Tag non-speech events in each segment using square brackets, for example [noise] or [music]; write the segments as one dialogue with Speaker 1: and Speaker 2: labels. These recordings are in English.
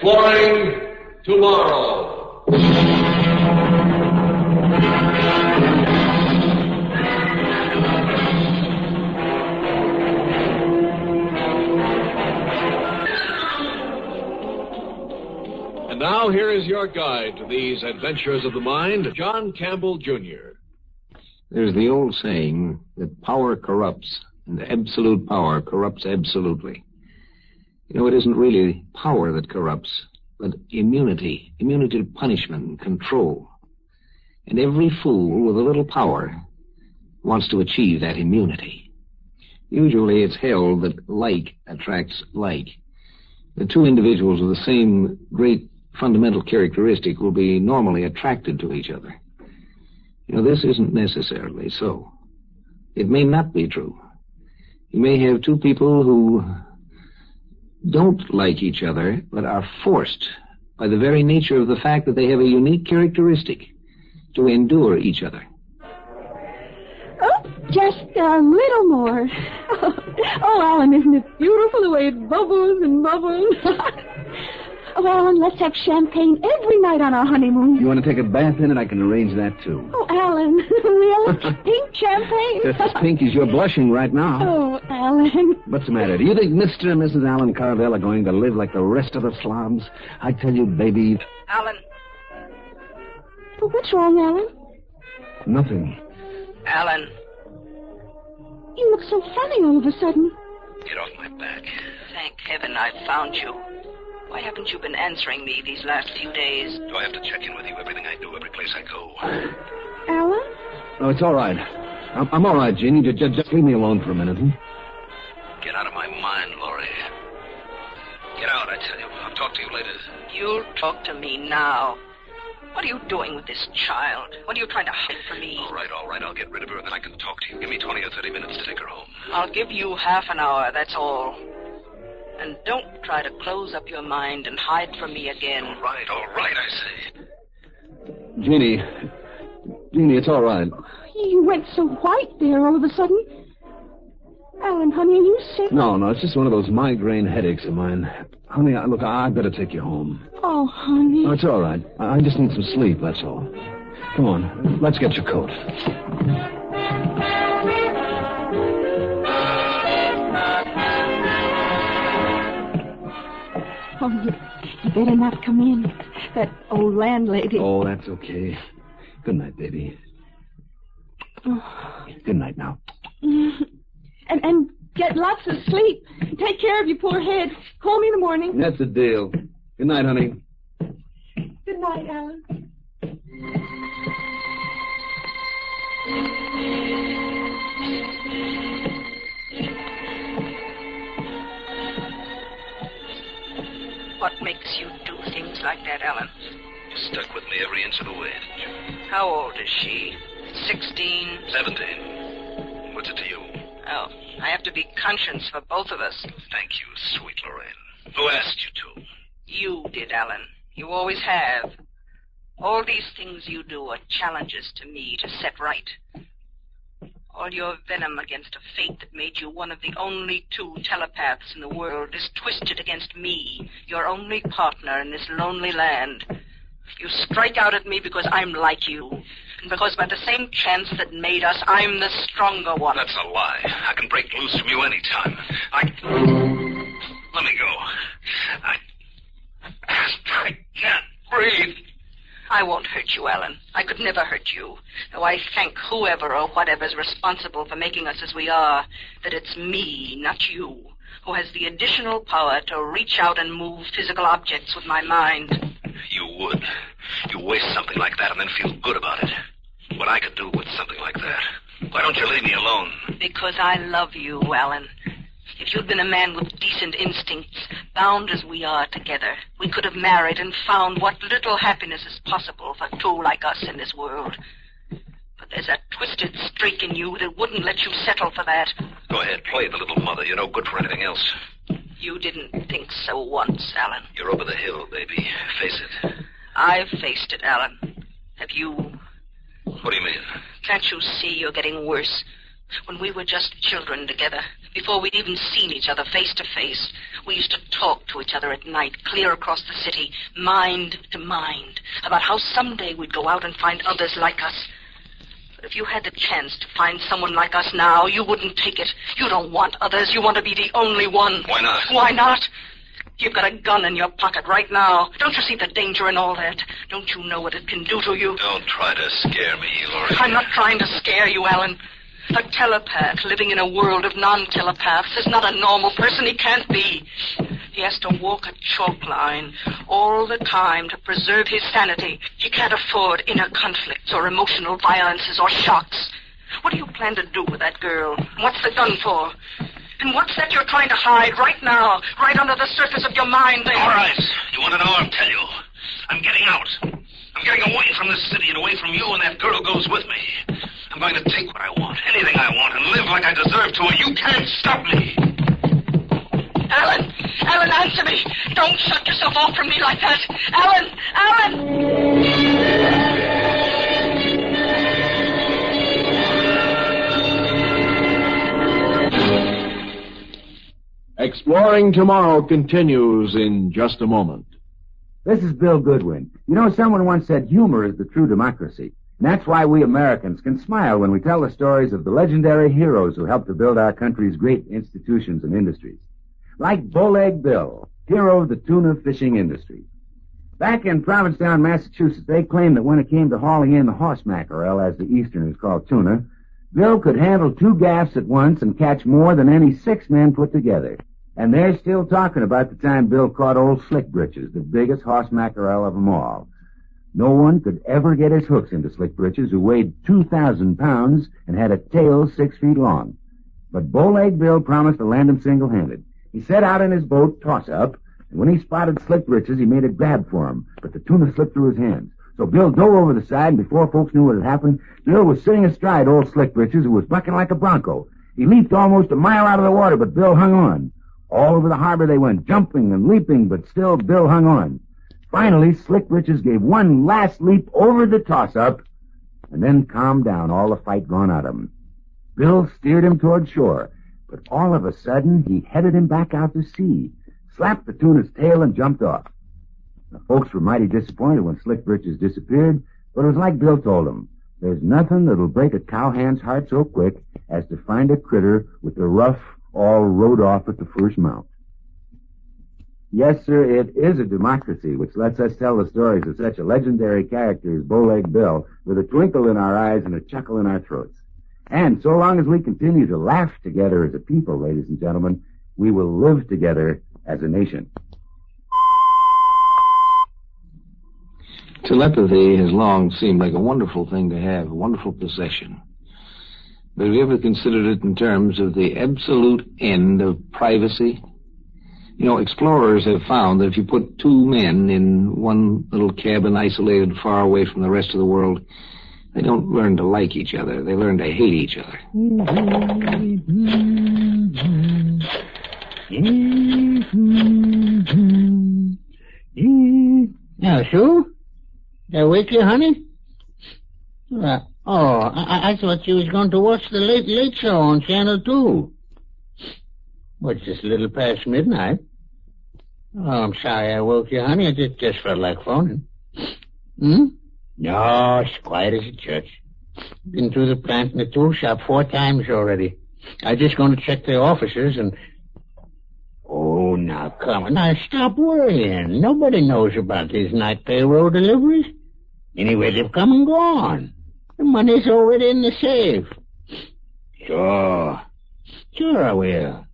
Speaker 1: Exploring tomorrow.
Speaker 2: And now here is your guide to these adventures of the mind, John Campbell Jr.
Speaker 3: There's the old saying that power corrupts, and absolute power corrupts absolutely. You know, it isn't really power that corrupts, but immunity, immunity to punishment control. And every fool with a little power wants to achieve that immunity. Usually it's held that like attracts like. The two individuals with the same great fundamental characteristic will be normally attracted to each other. You know, this isn't necessarily so. It may not be true. You may have two people who don't like each other, but are forced by the very nature of the fact that they have a unique characteristic to endure each other.
Speaker 4: Oh, just a little more. [laughs] Oh, Alan, isn't it beautiful the way it bubbles and bubbles? [laughs] oh, Alan, let's have champagne every night on our honeymoon.
Speaker 5: You want to take a bath in it? I can arrange that too.
Speaker 4: Oh, Alan, [laughs] really? Pink champagne? [laughs]
Speaker 5: Just as pink as you're blushing right now.
Speaker 4: Oh, Alan.
Speaker 5: What's the matter? Do you think Mr. and Mrs. Alan Carvel are going to live like the rest of the slobs? I tell you, baby,
Speaker 6: Alan,
Speaker 4: Oh, what's wrong, Alan?
Speaker 5: nothing.
Speaker 6: Alan,
Speaker 4: You look so funny all of a sudden.
Speaker 6: get off my back. Thank heaven I found you. Why haven't you been answering me these last few days?
Speaker 7: Do I have to check in with you everything I do, every place I go?
Speaker 4: Alan?
Speaker 5: No, it's all right. I'm, I'm all right, Jeannie. Just, just, just leave me alone for a minute. Hmm?
Speaker 7: Get out of my mind, Laurie. Get out, I tell you. I'll talk to you later.
Speaker 6: You'll talk to me now. What are you doing with this child? What are you trying to hide from me?
Speaker 7: All right, all right. I'll get rid of her, and then I can talk to you. Give me 20 or 30 minutes to take her home.
Speaker 6: I'll give you half an hour, that's all. And don't try to close up your mind and hide from me again.
Speaker 7: All right, all right, I say.
Speaker 5: Jeannie. Jeannie, it's all right.
Speaker 4: You went so white there all of a sudden. Alan, honey, are you sick?
Speaker 5: No, no, it's just one of those migraine headaches of mine. Honey, I, look, I better take you home.
Speaker 4: Oh, honey.
Speaker 5: No, it's all right. I, I just need some sleep, that's all. Come on, let's get your coat.
Speaker 4: Oh, you, you better not come in. That old landlady.
Speaker 5: Oh, that's okay. Good night, baby. Oh. Good night now.
Speaker 4: And, and get lots of sleep. Take care of your poor head. Call me in the morning.
Speaker 5: That's the deal. Good night, honey.
Speaker 4: Good night, Alan.
Speaker 6: What makes you do things like that, Alan?
Speaker 7: You stuck with me every inch of the way, didn't you?
Speaker 6: How old is she? Sixteen?
Speaker 7: 17. What's it to you?
Speaker 6: Oh, I have to be conscience for both of us.
Speaker 7: Thank you, sweet Lorraine. Who asked you to?
Speaker 6: You did, Alan. You always have. All these things you do are challenges to me to set right. All your venom against a fate that made you one of the only two telepaths in the world is twisted against me, your only partner in this lonely land. You strike out at me because I'm like you, and because by the same chance that made us, I'm the stronger one.
Speaker 7: That's a lie. I can break loose from you any time. I. Let me go. I. I can't breathe.
Speaker 6: I won't hurt you, Alan. I could never hurt you. Though I thank whoever or whatever's responsible for making us as we are, that it's me, not you, who has the additional power to reach out and move physical objects with my mind.
Speaker 7: You would. You waste something like that and then feel good about it. What I could do with something like that. Why don't you leave me alone?
Speaker 6: Because I love you, Alan. If you'd been a man with decent instincts, bound as we are together, we could have married and found what little happiness is possible for two like us in this world. But there's a twisted streak in you that wouldn't let you settle for that.
Speaker 7: Go ahead, play the little mother. You're no good for anything else.
Speaker 6: You didn't think so once, Alan.
Speaker 7: You're over the hill, baby. Face it.
Speaker 6: I've faced it, Alan. Have you?
Speaker 7: What do you mean?
Speaker 6: Can't you see you're getting worse? When we were just children together, before we'd even seen each other face to face, we used to talk to each other at night, clear across the city, mind to mind, about how someday we'd go out and find others like us. But if you had the chance to find someone like us now, you wouldn't take it. You don't want others. You want to be the only one.
Speaker 7: Why not?
Speaker 6: Why not? You've got a gun in your pocket right now. Don't you see the danger in all that? Don't you know what it can do to you?
Speaker 7: Don't try to scare me, Laurie.
Speaker 6: I'm not trying to scare you, Alan. A telepath living in a world of non-telepaths is not a normal person. He can't be. He has to walk a chalk line all the time to preserve his sanity. He can't afford inner conflicts or emotional violences or shocks. What do you plan to do with that girl? What's the gun for? And what's that you're trying to hide right now, right under the surface of your mind there?
Speaker 7: All right. You want to know? I'll tell you. I'm getting out. I'm getting away from this city and away from you, and that girl goes with me. I'm going to take what I want, anything I want, and live like I deserve to, and you can't stop me.
Speaker 6: Alan! Alan, answer me! Don't shut yourself off from me like that! Alan! Alan!
Speaker 2: Exploring Tomorrow continues in just a moment.
Speaker 5: This is Bill Goodwin. You know, someone once said humor is the true democracy. And that's why we Americans can smile when we tell the stories of the legendary heroes who helped to build our country's great institutions and industries. Like Bowleg Bill, hero of the tuna fishing industry. Back in Provincetown, Massachusetts, they claimed that when it came to hauling in the horse mackerel, as the Easterners call tuna, Bill could handle two gaffs at once and catch more than any six men put together. And they're still talking about the time Bill caught old Slick Britches, the biggest horse mackerel of them all. No one could ever get his hooks into Slick Britches, who weighed 2,000 pounds and had a tail six feet long. But Bowleg Bill promised to land him single-handed. He set out in his boat, toss-up, and when he spotted Slick Britches, he made a grab for him, but the tuna slipped through his hands. So Bill dove over the side, and before folks knew what had happened, Bill was sitting astride old Slick Britches, who was bucking like a bronco. He leaped almost a mile out of the water, but Bill hung on. All over the harbor they went, jumping and leaping, but still Bill hung on. Finally, Slick Britches gave one last leap over the toss-up, and then calmed down, all the fight gone out of him. Bill steered him toward shore, but all of a sudden he headed him back out to sea, slapped the tuna's tail, and jumped off. The folks were mighty disappointed when Slick Britches disappeared, but it was like Bill told them. There's nothing that'll break a cowhand's heart so quick as to find a critter with the rough all rode off at the first mount. Yes, sir, it is a democracy which lets us tell the stories of such a legendary character as Bowleg Bill with a twinkle in our eyes and a chuckle in our throats. And so long as we continue to laugh together as a people, ladies and gentlemen, we will live together as a nation.
Speaker 3: Telepathy has long seemed like a wonderful thing to have, a wonderful possession. But have you ever considered it in terms of the absolute end of privacy? You know, explorers have found that if you put two men in one little cabin isolated far away from the rest of the world, they don't learn to like each other. They learn to hate each other.
Speaker 8: Now, Sue? Did I wake you, honey? Oh, I, I thought you was going to watch the Late Late Show on Channel 2. What's just a little past midnight? Oh, I'm sorry I woke you, honey. I just, just felt like phoning. Hmm? No, it's quiet as a church. Been through the plant and the tool shop four times already. I just going to check the offices and... Oh, now come on. Now stop worrying. Nobody knows about these night payroll deliveries. Anyway, they've come and gone. The money's already in the safe. Sure. Sure I will.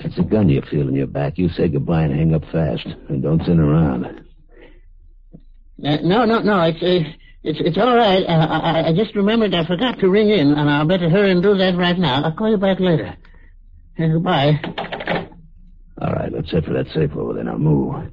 Speaker 8: What?
Speaker 5: That's a gun you feel in your back. You say goodbye and hang up fast. And don't sit around.
Speaker 8: Uh, no, no, no. It's, uh, it's, it's all right. Uh, I, I just remembered I forgot to ring in, and I'll better hurry and do that right now. I'll call you back later. Uh, goodbye.
Speaker 5: All right, let's head for that safe over there. Now move.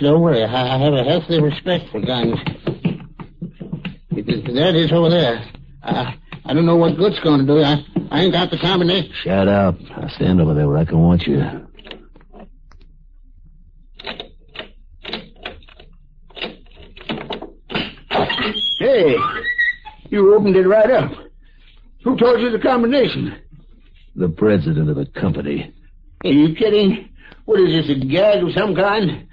Speaker 8: Don't worry. I, I have a healthy respect for guns. It, it, there it is over there. I, I don't know what good's going to do. I, I ain't got the combination.
Speaker 5: Shut up. I'll stand over there where I can watch you.
Speaker 8: Hey, you opened it right up. Who told you the combination?
Speaker 7: The president of the company.
Speaker 8: Are you kidding? What is this, a gag of some kind?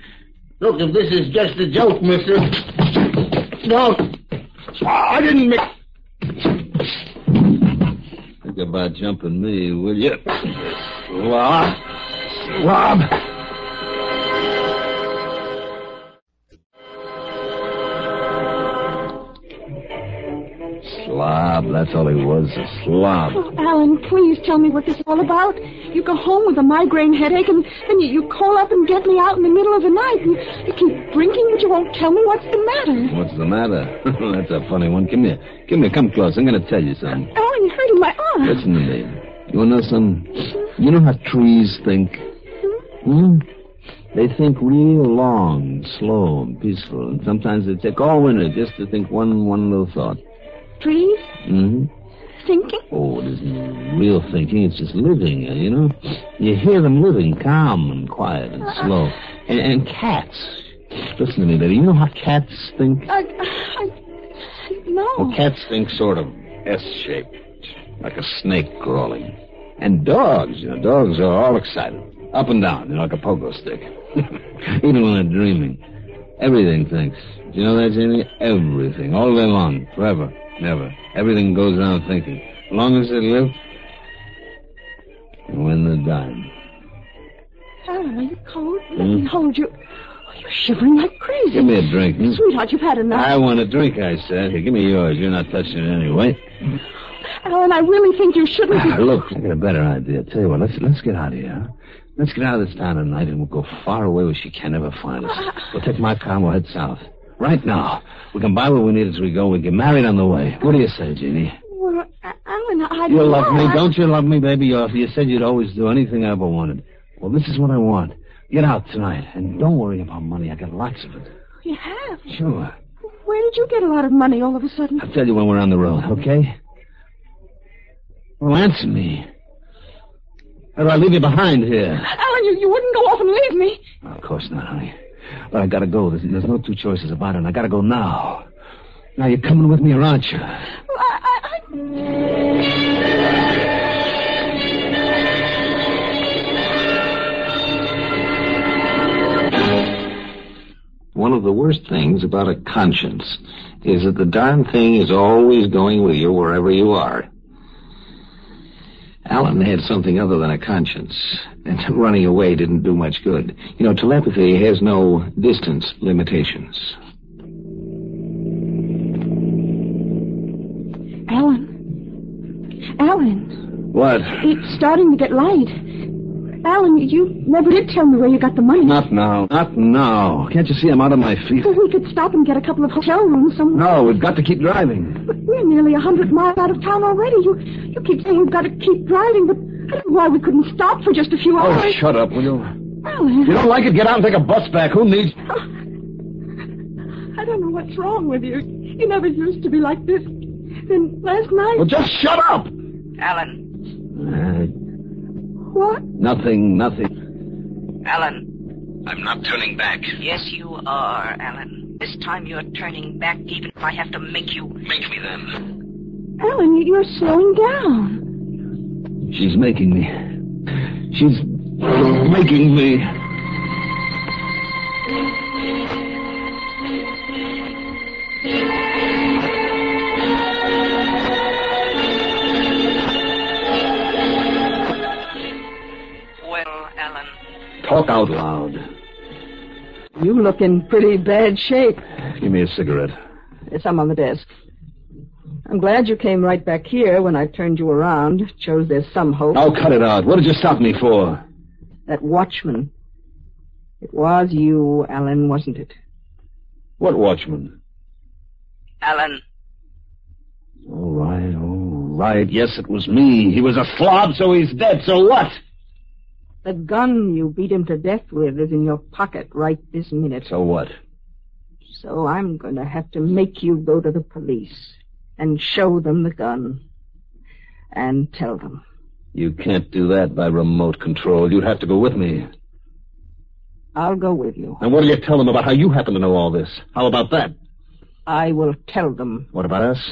Speaker 8: Look, if this is just a joke, mister. No. I didn't make.
Speaker 7: About jumping me, will you? Slob. Slob. Slob, that's all he was, a slob.
Speaker 6: Oh, Alan, please tell me what this is all about. You go home with a migraine headache, and then you, you call up and get me out in the middle of the night. You, you keep drinking, but you won't tell me what's the matter.
Speaker 7: What's the matter? [laughs] that's a funny one. Come here. Come here, come close. I'm going to tell you something.
Speaker 6: Alan, you're hurting my arm.
Speaker 7: Listen to me. You want to know something? You know how trees think? Hmm? They think real long, slow, and peaceful, and sometimes they take all winter just to think one one little thought.
Speaker 6: Trees?
Speaker 7: Mm-hmm.
Speaker 6: Thinking?
Speaker 7: Oh, it isn't real thinking. It's just living, uh, you know? You hear them living, calm and quiet and slow. And, and cats. Listen to me, baby. You know how cats think?
Speaker 6: I, I, no.
Speaker 7: Well, cats think sort of S-shaped, like a snake crawling. And dogs, you know, dogs are all excited. Up and down, you know, like a pogo stick. [laughs] Even when they're dreaming. Everything thinks. Do you know that, Jamie? Everything. All day long. Forever. Never. Everything goes around thinking. As long as they live. And when they're dying.
Speaker 6: Alan, are you cold? Let me hold you. Oh, you're shivering like crazy.
Speaker 7: Give me a drink. hmm?
Speaker 6: Sweetheart, you've had enough.
Speaker 7: I want a drink, I said. Here, give me yours. You're not touching it anyway. [laughs]
Speaker 6: Alan, I really think you shouldn't be.
Speaker 7: Ah, look, I got a better idea. Tell you what, let's let's get out of here. Let's get out of this town tonight and we'll go far away where she can never find us. We'll take my car and we'll head south. Right now. We can buy what we need as we go. We get married on the way. What do you say, Jeannie?
Speaker 6: Well, Alan, I.
Speaker 7: You love me, don't you love me, baby? You, you said you'd always do anything I ever wanted. Well, this is what I want. Get out tonight, and don't worry about money. I got lots of it.
Speaker 6: You have.
Speaker 7: Sure.
Speaker 6: Where did you get a lot of money all of a sudden?
Speaker 7: I'll tell you when we're on the road, okay? Well, answer me. Or do I leave you behind here?
Speaker 6: Alan, you, you wouldn't go off and leave me.
Speaker 7: Of course not, honey. But I gotta go. There's, there's no two choices about it, and I gotta go now. Now, you're coming with me, or aren't you?
Speaker 6: I, I, I...
Speaker 7: One of the worst things about a conscience is that the darn thing is always going with you wherever you are. Alan had something other than a conscience, and [laughs] running away didn't do much good. You know, telepathy has no distance limitations.
Speaker 6: Alan. Alan,
Speaker 7: What?
Speaker 6: it's starting to get light. Alan, you never did tell me where you got the money.
Speaker 7: Not now. Not now. Can't you see I'm out on my feet?
Speaker 6: Well, we could stop and get a couple of hotel rooms somewhere.
Speaker 7: No, we've got to keep driving.
Speaker 6: But we're nearly a hundred miles out of town already. You you keep saying we've got to keep driving, but I don't know why we couldn't stop for just a few
Speaker 7: oh,
Speaker 6: hours.
Speaker 7: Oh, shut up, will you?
Speaker 6: Alan. Eh?
Speaker 7: You don't like it? Get out and take a bus back. Who needs...
Speaker 6: Oh, I don't know what's wrong with you. You never used to be like this. Then last night.
Speaker 7: Well, just shut up!
Speaker 9: Alan, uh,
Speaker 6: What?
Speaker 7: nothing, nothing.
Speaker 9: Alan.
Speaker 10: I'm not turning back.
Speaker 9: Yes, you are, Alan. This time you're turning back, even if I have to make you.
Speaker 10: Make me then.
Speaker 6: Alan, you- you're slowing down.
Speaker 7: She's making me. She's making me. Talk out loud.
Speaker 11: You look in pretty bad shape.
Speaker 7: Give me a cigarette.
Speaker 11: There's some on the desk. I'm glad you came right back here when I turned you around. Shows there's some hope.
Speaker 7: Oh, cut it out. What did you stop me for?
Speaker 11: That watchman. It was you, Alan, wasn't it?
Speaker 7: What watchman?
Speaker 9: Alan.
Speaker 7: All right, all right. Yes, it was me. He was a slob, so he's dead. So what?
Speaker 11: The gun you beat him to death with is in your pocket right this minute.
Speaker 7: So what?
Speaker 11: So I'm going to have to make you go to the police and show them the gun and tell them.
Speaker 7: You can't do that by remote control. You'd have to go with me.
Speaker 11: I'll go with you.
Speaker 7: And what do you tell them about how you happen to know all this? How about that?
Speaker 11: I will tell them.
Speaker 7: What about us?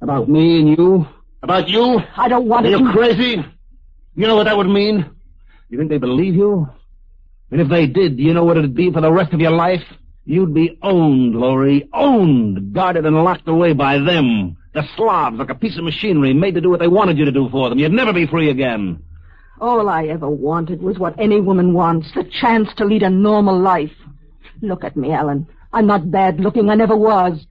Speaker 7: About me and you? About you?
Speaker 6: I don't want
Speaker 7: to.
Speaker 6: Are
Speaker 7: you crazy? You know what that would mean? You think they believe you? And if they did, do you know what it'd be for the rest of your life? You'd be owned, Laurie. Owned, guarded and locked away by them. The slobs, like a piece of machinery made to do what they wanted you to do for them. You'd never be free again.
Speaker 6: All I ever wanted was what any woman wants, the chance to lead a normal life. Look at me, Alan. I'm not bad looking. I never was.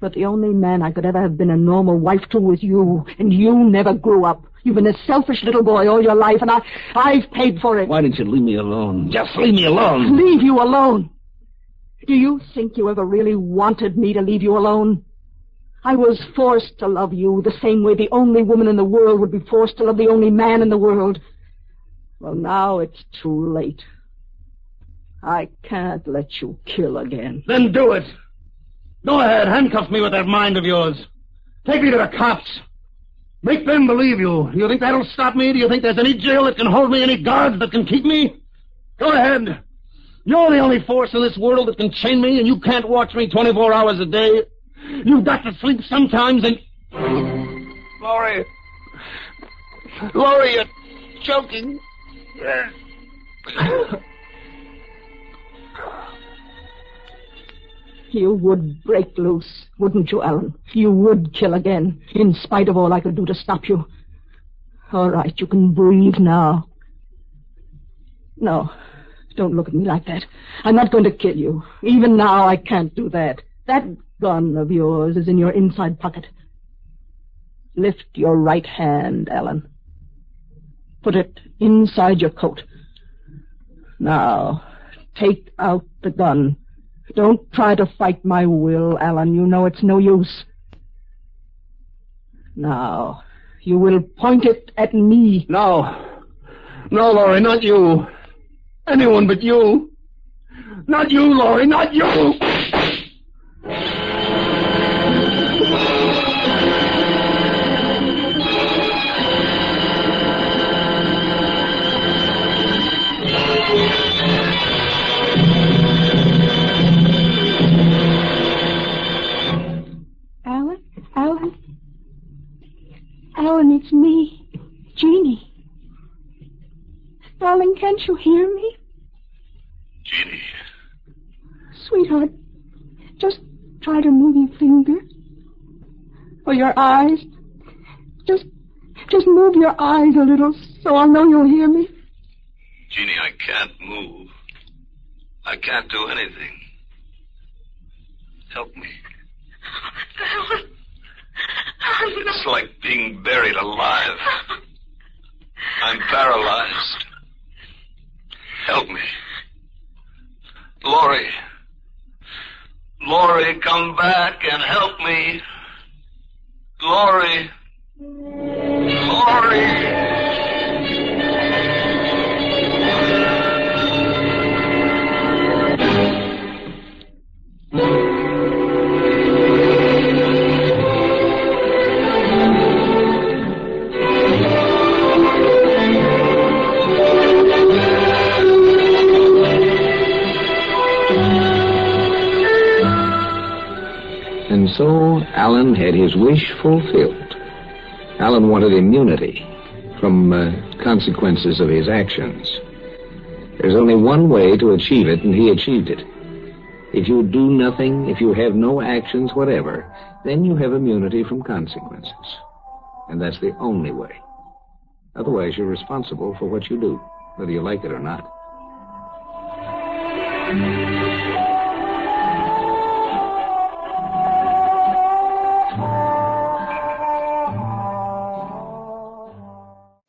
Speaker 6: But the only man I could ever have been a normal wife to was you, and you never grew up. You've been a selfish little boy all your life, and I, I've paid for it.
Speaker 7: Why didn't you leave me alone? Just leave me alone.
Speaker 6: Leave you alone. Do you think you ever really wanted me to leave you alone? I was forced to love you the same way the only woman in the world would be forced to love the only man in the world. Well, now it's too late. I can't let you kill again.
Speaker 7: Then do it. Go ahead, handcuff me with that mind of yours. Take me to the cops. Make them believe you. Do you think that'll stop me? Do you think there's any jail that can hold me, any guards that can keep me? Go ahead. You're the only force in this world that can chain me, and you can't watch me 24 hours a day. You've got to sleep sometimes, and... Laurie. Laurie, you're choking.
Speaker 6: You would break loose, wouldn't you, Alan? You would kill again, in spite of all I could do to stop you. All right, you can breathe now. No, don't look at me like that. I'm not going to kill you. Even now, I can't do that. That gun of yours is in your inside pocket. Lift your right hand, Alan. Put it inside your coat. Now, take out the gun. Don't try to fight my will, Alan. You know it's no use. Now, you will point it at me.
Speaker 7: No. No, Laurie, not you. Anyone but you. Not you, Laurie, not you!
Speaker 12: Oh, Alan, it's me, Jeannie. Darling, can't you hear me?
Speaker 13: Jeannie,
Speaker 12: Sweetheart, just try to move your finger. Or your eyes. Just, just move your eyes a little so I'll know you'll hear me.
Speaker 13: Jeannie, I can't move. I can't do anything. Help me. It's like being buried alive. I'm paralyzed. Help me. Laurie. Laurie, come back and help me. Laurie. Laurie.
Speaker 3: And so Alan had his wish fulfilled. Alan wanted immunity from uh, consequences of his actions. There's only one way to achieve it, and he achieved it. If you do nothing, if you have no actions whatever, then you have immunity from consequences. And that's the only way. Otherwise, you're responsible for what you do, whether you like it or not.